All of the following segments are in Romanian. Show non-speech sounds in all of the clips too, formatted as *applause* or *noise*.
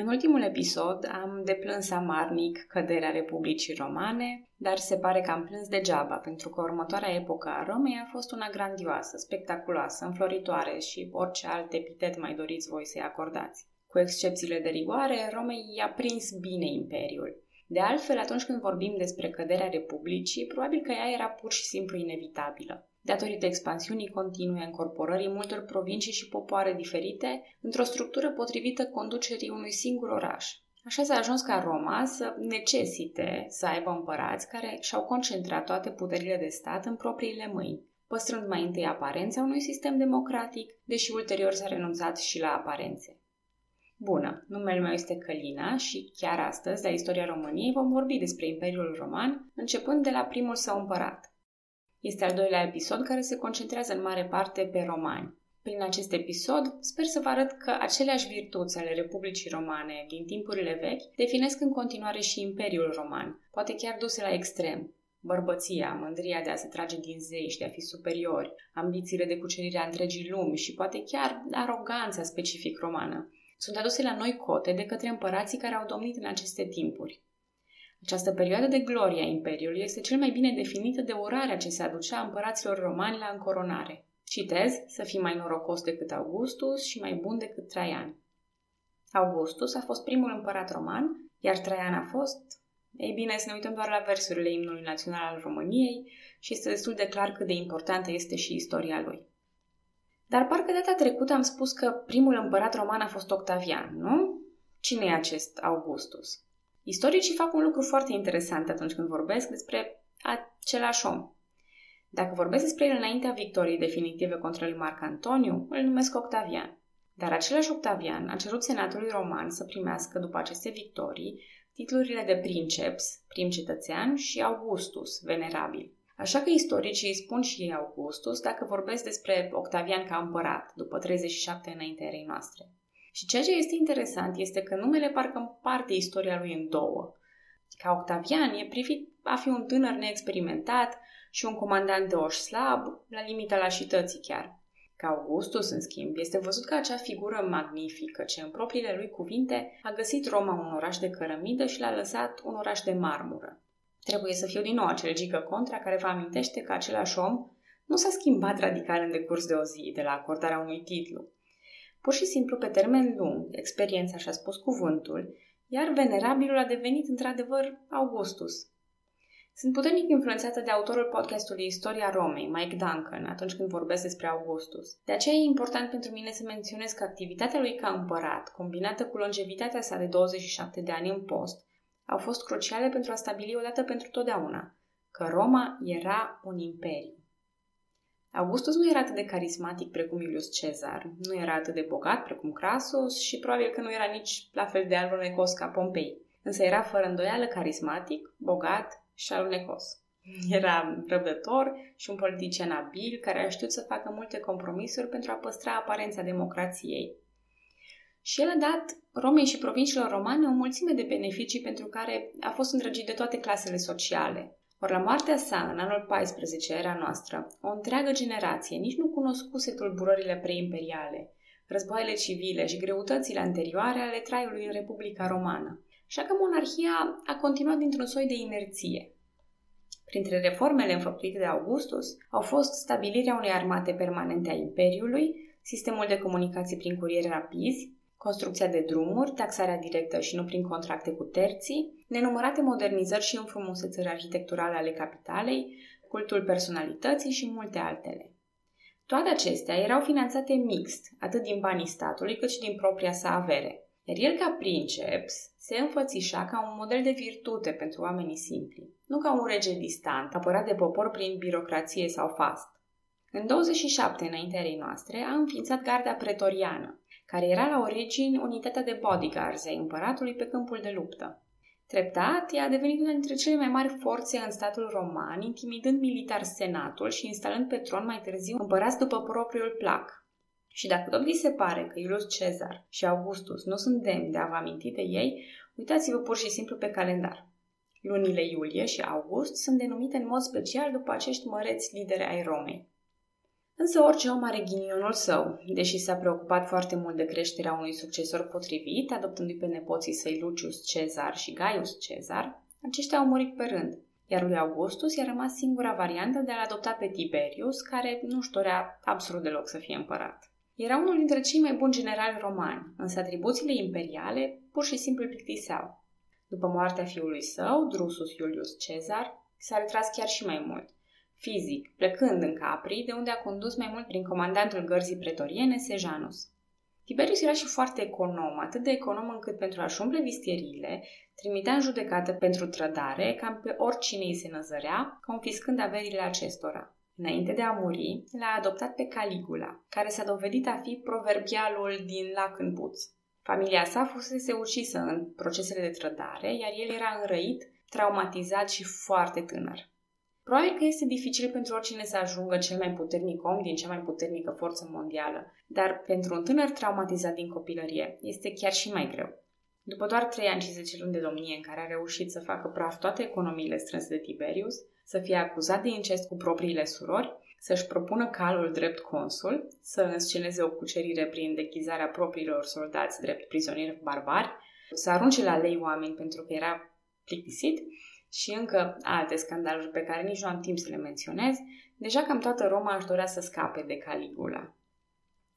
În ultimul episod am deplâns amarnic căderea Republicii Romane, dar se pare că am plâns degeaba, pentru că următoarea epocă a Romei a fost una grandioasă, spectaculoasă, înfloritoare și orice alt epitet mai doriți voi să-i acordați. Cu excepțiile de rigoare, Romei i-a prins bine imperiul. De altfel, atunci când vorbim despre căderea Republicii, probabil că ea era pur și simplu inevitabilă datorită expansiunii continue, încorporării multor provincii și popoare diferite, într-o structură potrivită conducerii unui singur oraș. Așa s-a ajuns ca Roma să necesite să aibă împărați care și-au concentrat toate puterile de stat în propriile mâini, păstrând mai întâi aparența unui sistem democratic, deși ulterior s-a renunțat și la aparențe. Bună, numele meu este Călina și chiar astăzi, la istoria României, vom vorbi despre Imperiul Roman, începând de la primul său împărat, este al doilea episod care se concentrează în mare parte pe romani. Prin acest episod sper să vă arăt că aceleași virtuți ale Republicii Romane din timpurile vechi definesc în continuare și Imperiul Roman, poate chiar duse la extrem. Bărbăția, mândria de a se trage din zei și de a fi superiori, ambițiile de cucerire a întregii lumi și poate chiar aroganța specific romană sunt aduse la noi cote de către împărații care au domnit în aceste timpuri. Această perioadă de glorie a Imperiului este cel mai bine definită de urarea ce se aducea împăraților romani la încoronare. Citez, să fii mai norocos decât Augustus și mai bun decât Traian. Augustus a fost primul împărat roman, iar Traian a fost... Ei bine, să ne uităm doar la versurile imnului național al României și este destul de clar cât de importantă este și istoria lui. Dar parcă data trecută am spus că primul împărat roman a fost Octavian, nu? Cine e acest Augustus? Istoricii fac un lucru foarte interesant atunci când vorbesc despre același om. Dacă vorbesc despre el înaintea victoriei definitive contra lui Marc Antoniu, îl numesc Octavian. Dar același Octavian a cerut senatului roman să primească după aceste victorii titlurile de princeps, prim cetățean și Augustus, venerabil. Așa că istoricii îi spun și ei Augustus dacă vorbesc despre Octavian ca împărat, după 37 înaintea erei noastre. Și ceea ce este interesant este că numele parcă împarte istoria lui în două. Ca Octavian e privit a fi un tânăr neexperimentat și un comandant de oș slab, la limita lașității chiar. Ca Augustus, în schimb, este văzut ca acea figură magnifică ce, în propriile lui cuvinte, a găsit Roma un oraș de cărămidă și l-a lăsat un oraș de marmură. Trebuie să fiu din nou acel gică contra care vă amintește că același om nu s-a schimbat radical în decurs de o zi de la acordarea unui titlu. Pur și simplu, pe termen lung, experiența și-a spus cuvântul, iar venerabilul a devenit într-adevăr Augustus. Sunt puternic influențată de autorul podcastului Istoria Romei, Mike Duncan, atunci când vorbesc despre Augustus. De aceea e important pentru mine să menționez că activitatea lui ca împărat, combinată cu longevitatea sa de 27 de ani în post, au fost cruciale pentru a stabili odată pentru totdeauna că Roma era un imperiu. Augustus nu era atât de carismatic precum Iulius Cezar, nu era atât de bogat precum Crassus și probabil că nu era nici la fel de alunecos ca Pompei. Însă era fără îndoială carismatic, bogat și alunecos. *laughs* Era răbdător și un politician abil care a știut să facă multe compromisuri pentru a păstra aparența democrației. Și el a dat Romei și provinciilor romane o mulțime de beneficii pentru care a fost îndrăgit de toate clasele sociale. Ori la moartea sa, în anul 14 era noastră, o întreagă generație nici nu cunoscuse tulburările preimperiale, războaiele civile și greutățile anterioare ale traiului în Republica Romană. Așa că monarhia a continuat dintr-un soi de inerție. Printre reformele înfăptuite de Augustus au fost stabilirea unei armate permanente a Imperiului, sistemul de comunicații prin curieri rapizi, construcția de drumuri, taxarea directă și nu prin contracte cu terții, nenumărate modernizări și înfrumusețări arhitecturale ale capitalei, cultul personalității și multe altele. Toate acestea erau finanțate mixt, atât din banii statului cât și din propria sa avere. Iar el ca princeps se înfățișa ca un model de virtute pentru oamenii simpli, nu ca un rege distant, apărat de popor prin birocrație sau fast. În 27 înaintea erei noastre a înființat garda pretoriană, care era la origini unitatea de bodyguards ai împăratului pe câmpul de luptă. Treptat, ea a devenit una dintre cele mai mari forțe în statul roman, intimidând militar senatul și instalând pe tron mai târziu împărați după propriul plac. Și dacă tot vi se pare că Iulius Cezar și Augustus nu sunt demni de a vă aminti de ei, uitați-vă pur și simplu pe calendar. Lunile iulie și august sunt denumite în mod special după acești măreți lideri ai Romei. Însă orice om are ghinionul său, deși s-a preocupat foarte mult de creșterea unui succesor potrivit, adoptându-i pe nepoții săi Lucius Cezar și Gaius Cezar, aceștia au murit pe rând, iar lui Augustus i-a rămas singura variantă de a-l adopta pe Tiberius, care nu-și dorea absolut deloc să fie împărat. Era unul dintre cei mai buni generali romani, însă atribuțiile imperiale pur și simplu îl plictiseau. După moartea fiului său, Drusus Iulius Cezar, s-a retras chiar și mai mult, fizic, plecând în Capri, de unde a condus mai mult prin comandantul gărzii pretoriene Sejanus. Tiberius era și foarte econom, atât de econom încât pentru a-și umple vistierile, trimitea în judecată pentru trădare cam pe oricine îi se năzărea, confiscând averile acestora. Înainte de a muri, l-a adoptat pe Caligula, care s-a dovedit a fi proverbialul din lac în puț. Familia sa fusese ucisă în procesele de trădare, iar el era înrăit, traumatizat și foarte tânăr. Probabil că este dificil pentru oricine să ajungă cel mai puternic om din cea mai puternică forță mondială, dar pentru un tânăr traumatizat din copilărie este chiar și mai greu. După doar 3 ani și 10 luni de domnie în care a reușit să facă praf toate economiile strânse de Tiberius, să fie acuzat de incest cu propriile surori, să-și propună calul drept consul, să însceneze o cucerire prin deghizarea propriilor soldați drept prizonieri barbari, să arunce la lei oameni pentru că era plictisit și încă alte scandaluri pe care nici nu am timp să le menționez, deja cam toată Roma își dorea să scape de Caligula.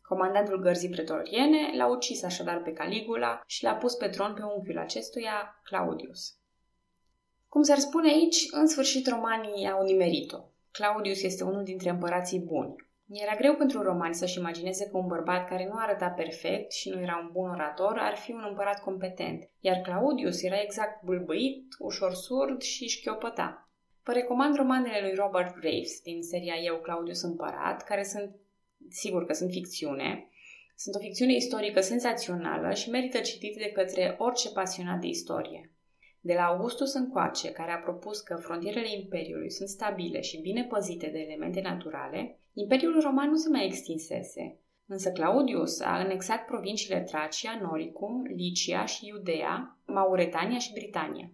Comandantul gărzii pretoriene l-a ucis așadar pe Caligula și l-a pus pe tron pe unchiul acestuia, Claudius. Cum s-ar spune aici, în sfârșit romanii au nimerit-o. Claudius este unul dintre împărații buni. Era greu pentru romani să-și imagineze că un bărbat care nu arăta perfect și nu era un bun orator ar fi un împărat competent, iar Claudius era exact bâlbâit, ușor surd și șchiopăta. Vă recomand romanele lui Robert Graves din seria Eu, Claudius Împărat, care sunt, sigur că sunt ficțiune, sunt o ficțiune istorică senzațională și merită citite de către orice pasionat de istorie. De la Augustus încoace, care a propus că frontierele Imperiului sunt stabile și bine păzite de elemente naturale, Imperiul Roman nu se mai extinsese, însă Claudius a anexat provinciile Tracia, Noricum, Licia și Iudea, Mauretania și Britania.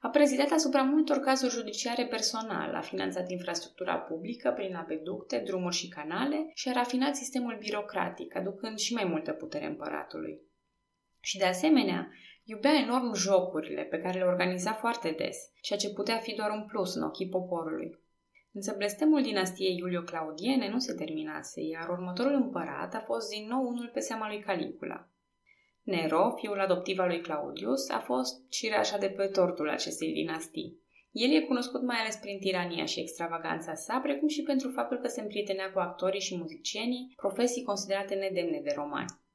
A prezidat asupra multor cazuri judiciare personal, a finanțat infrastructura publică prin apeducte, drumuri și canale și a rafinat sistemul birocratic, aducând și mai multă putere împăratului. Și de asemenea, Iubea enorm jocurile pe care le organiza foarte des, ceea ce putea fi doar un plus în ochii poporului. Însă blestemul dinastiei Iulio-Claudiene nu se terminase, iar următorul împărat a fost din nou unul pe seama lui Caligula. Nero, fiul adoptiv al lui Claudius, a fost cireașa de pe tortul acestei dinastii. El e cunoscut mai ales prin tirania și extravaganța sa, precum și pentru faptul că se împrietenea cu actorii și muzicienii, profesii considerate nedemne de romani.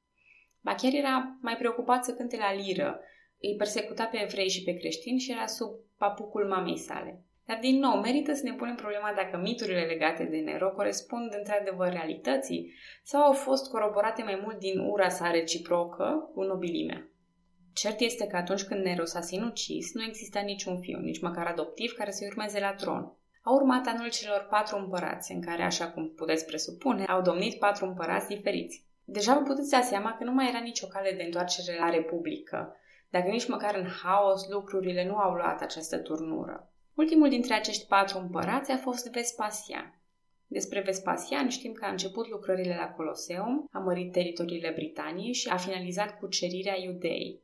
Ba chiar era mai preocupat să cânte la liră, îi persecuta pe evrei și pe creștini și era sub papucul mamei sale. Dar din nou, merită să ne punem problema dacă miturile legate de Nero corespund într-adevăr realității sau au fost coroborate mai mult din ura sa reciprocă cu nobilimea. Cert este că atunci când Nero s-a sinucis, nu exista niciun fiu, nici măcar adoptiv, care să urmeze la tron. A urmat anul celor patru împărați, în care, așa cum puteți presupune, au domnit patru împărați diferiți. Deja vă puteți da seama că nu mai era nicio cale de întoarcere la Republică, dacă nici măcar în haos lucrurile nu au luat această turnură. Ultimul dintre acești patru împărați a fost Vespasian. Despre Vespasian știm că a început lucrările la Coloseum, a mărit teritoriile Britaniei și a finalizat cucerirea Iudeii.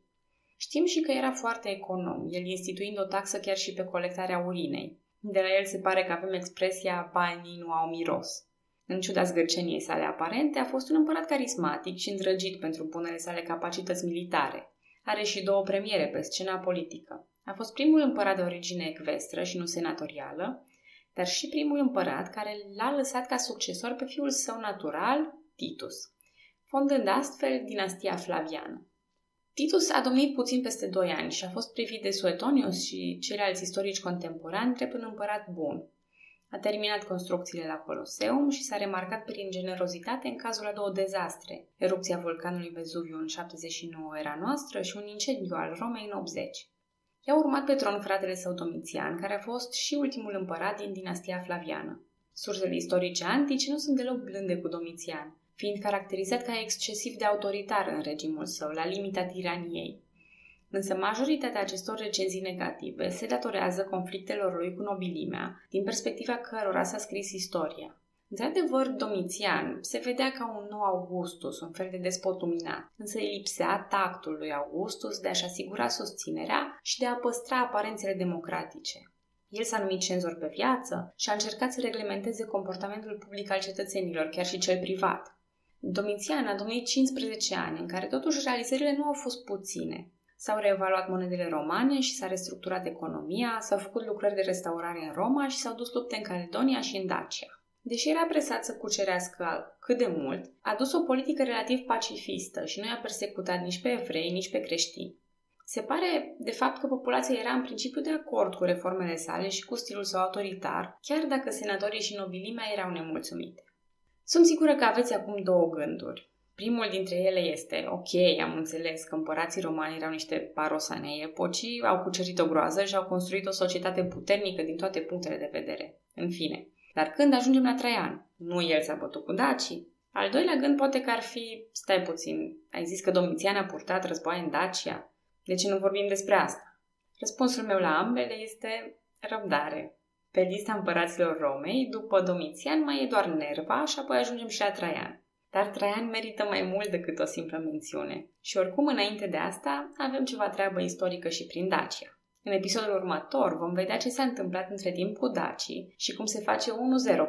Știm și că era foarte econom, el instituind o taxă chiar și pe colectarea urinei. De la el se pare că avem expresia banii nu au miros. În ciuda zgârceniei sale aparente, a fost un împărat carismatic și îndrăgit pentru bunele sale capacități militare. Are și două premiere pe scena politică. A fost primul împărat de origine ecvestră și nu senatorială, dar și primul împărat care l-a lăsat ca succesor pe fiul său natural, Titus, fondând astfel dinastia Flaviană. Titus a domnit puțin peste doi ani și a fost privit de Suetonius și ceilalți istorici contemporani drept un împărat bun, a terminat construcțiile la Coloseum și s-a remarcat prin generozitate în cazul a două dezastre, erupția vulcanului Vezuviu în 79 era noastră și un incendiu al Romei în 80. I-a urmat pe tron fratele său Domitian, care a fost și ultimul împărat din dinastia Flaviană. Sursele istorice antice nu sunt deloc blânde cu Domitian, fiind caracterizat ca excesiv de autoritar în regimul său, la limita tiraniei. Însă majoritatea acestor recenzii negative se datorează conflictelor lui cu nobilimea, din perspectiva cărora s-a scris istoria. Într-adevăr, Domitian se vedea ca un nou Augustus, un fel de despot luminat, însă îi lipsea tactul lui Augustus de a-și asigura susținerea și de a păstra aparențele democratice. El s-a numit cenzor pe viață și a încercat să reglementeze comportamentul public al cetățenilor, chiar și cel privat. Domitian a domnit 15 ani, în care totuși realizările nu au fost puține. S-au reevaluat monedele romane și s-a restructurat economia, s-au făcut lucrări de restaurare în Roma și s-au dus lupte în Caledonia și în Dacia. Deși era presat să cucerească cât de mult, a dus o politică relativ pacifistă și nu i-a persecutat nici pe evrei, nici pe creștini. Se pare, de fapt, că populația era în principiu de acord cu reformele sale și cu stilul său autoritar, chiar dacă senatorii și nobilimea erau nemulțumite. Sunt sigură că aveți acum două gânduri. Primul dintre ele este, ok, am înțeles că împărații romani erau niște parosanei epocii, au cucerit o groază și au construit o societate puternică din toate punctele de vedere. În fine. Dar când ajungem la Traian, nu el s-a bătut cu Dacii. Al doilea gând poate că ar fi, stai puțin, ai zis că Domitian a purtat război în Dacia. De ce nu vorbim despre asta? Răspunsul meu la ambele este răbdare. Pe lista împăraților Romei, după Domitian, mai e doar Nerva și apoi ajungem și la Traian. Dar Traian merită mai mult decât o simplă mențiune. Și oricum, înainte de asta, avem ceva treabă istorică și prin Dacia. În episodul următor vom vedea ce s-a întâmplat între timp cu Dacii și cum se face 1-0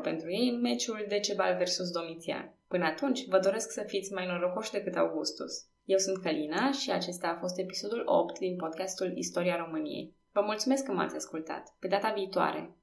pentru ei în meciul Decebal vs Domitian. Până atunci, vă doresc să fiți mai norocoși decât Augustus. Eu sunt Calina și acesta a fost episodul 8 din podcastul Istoria României. Vă mulțumesc că m-ați ascultat. Pe data viitoare!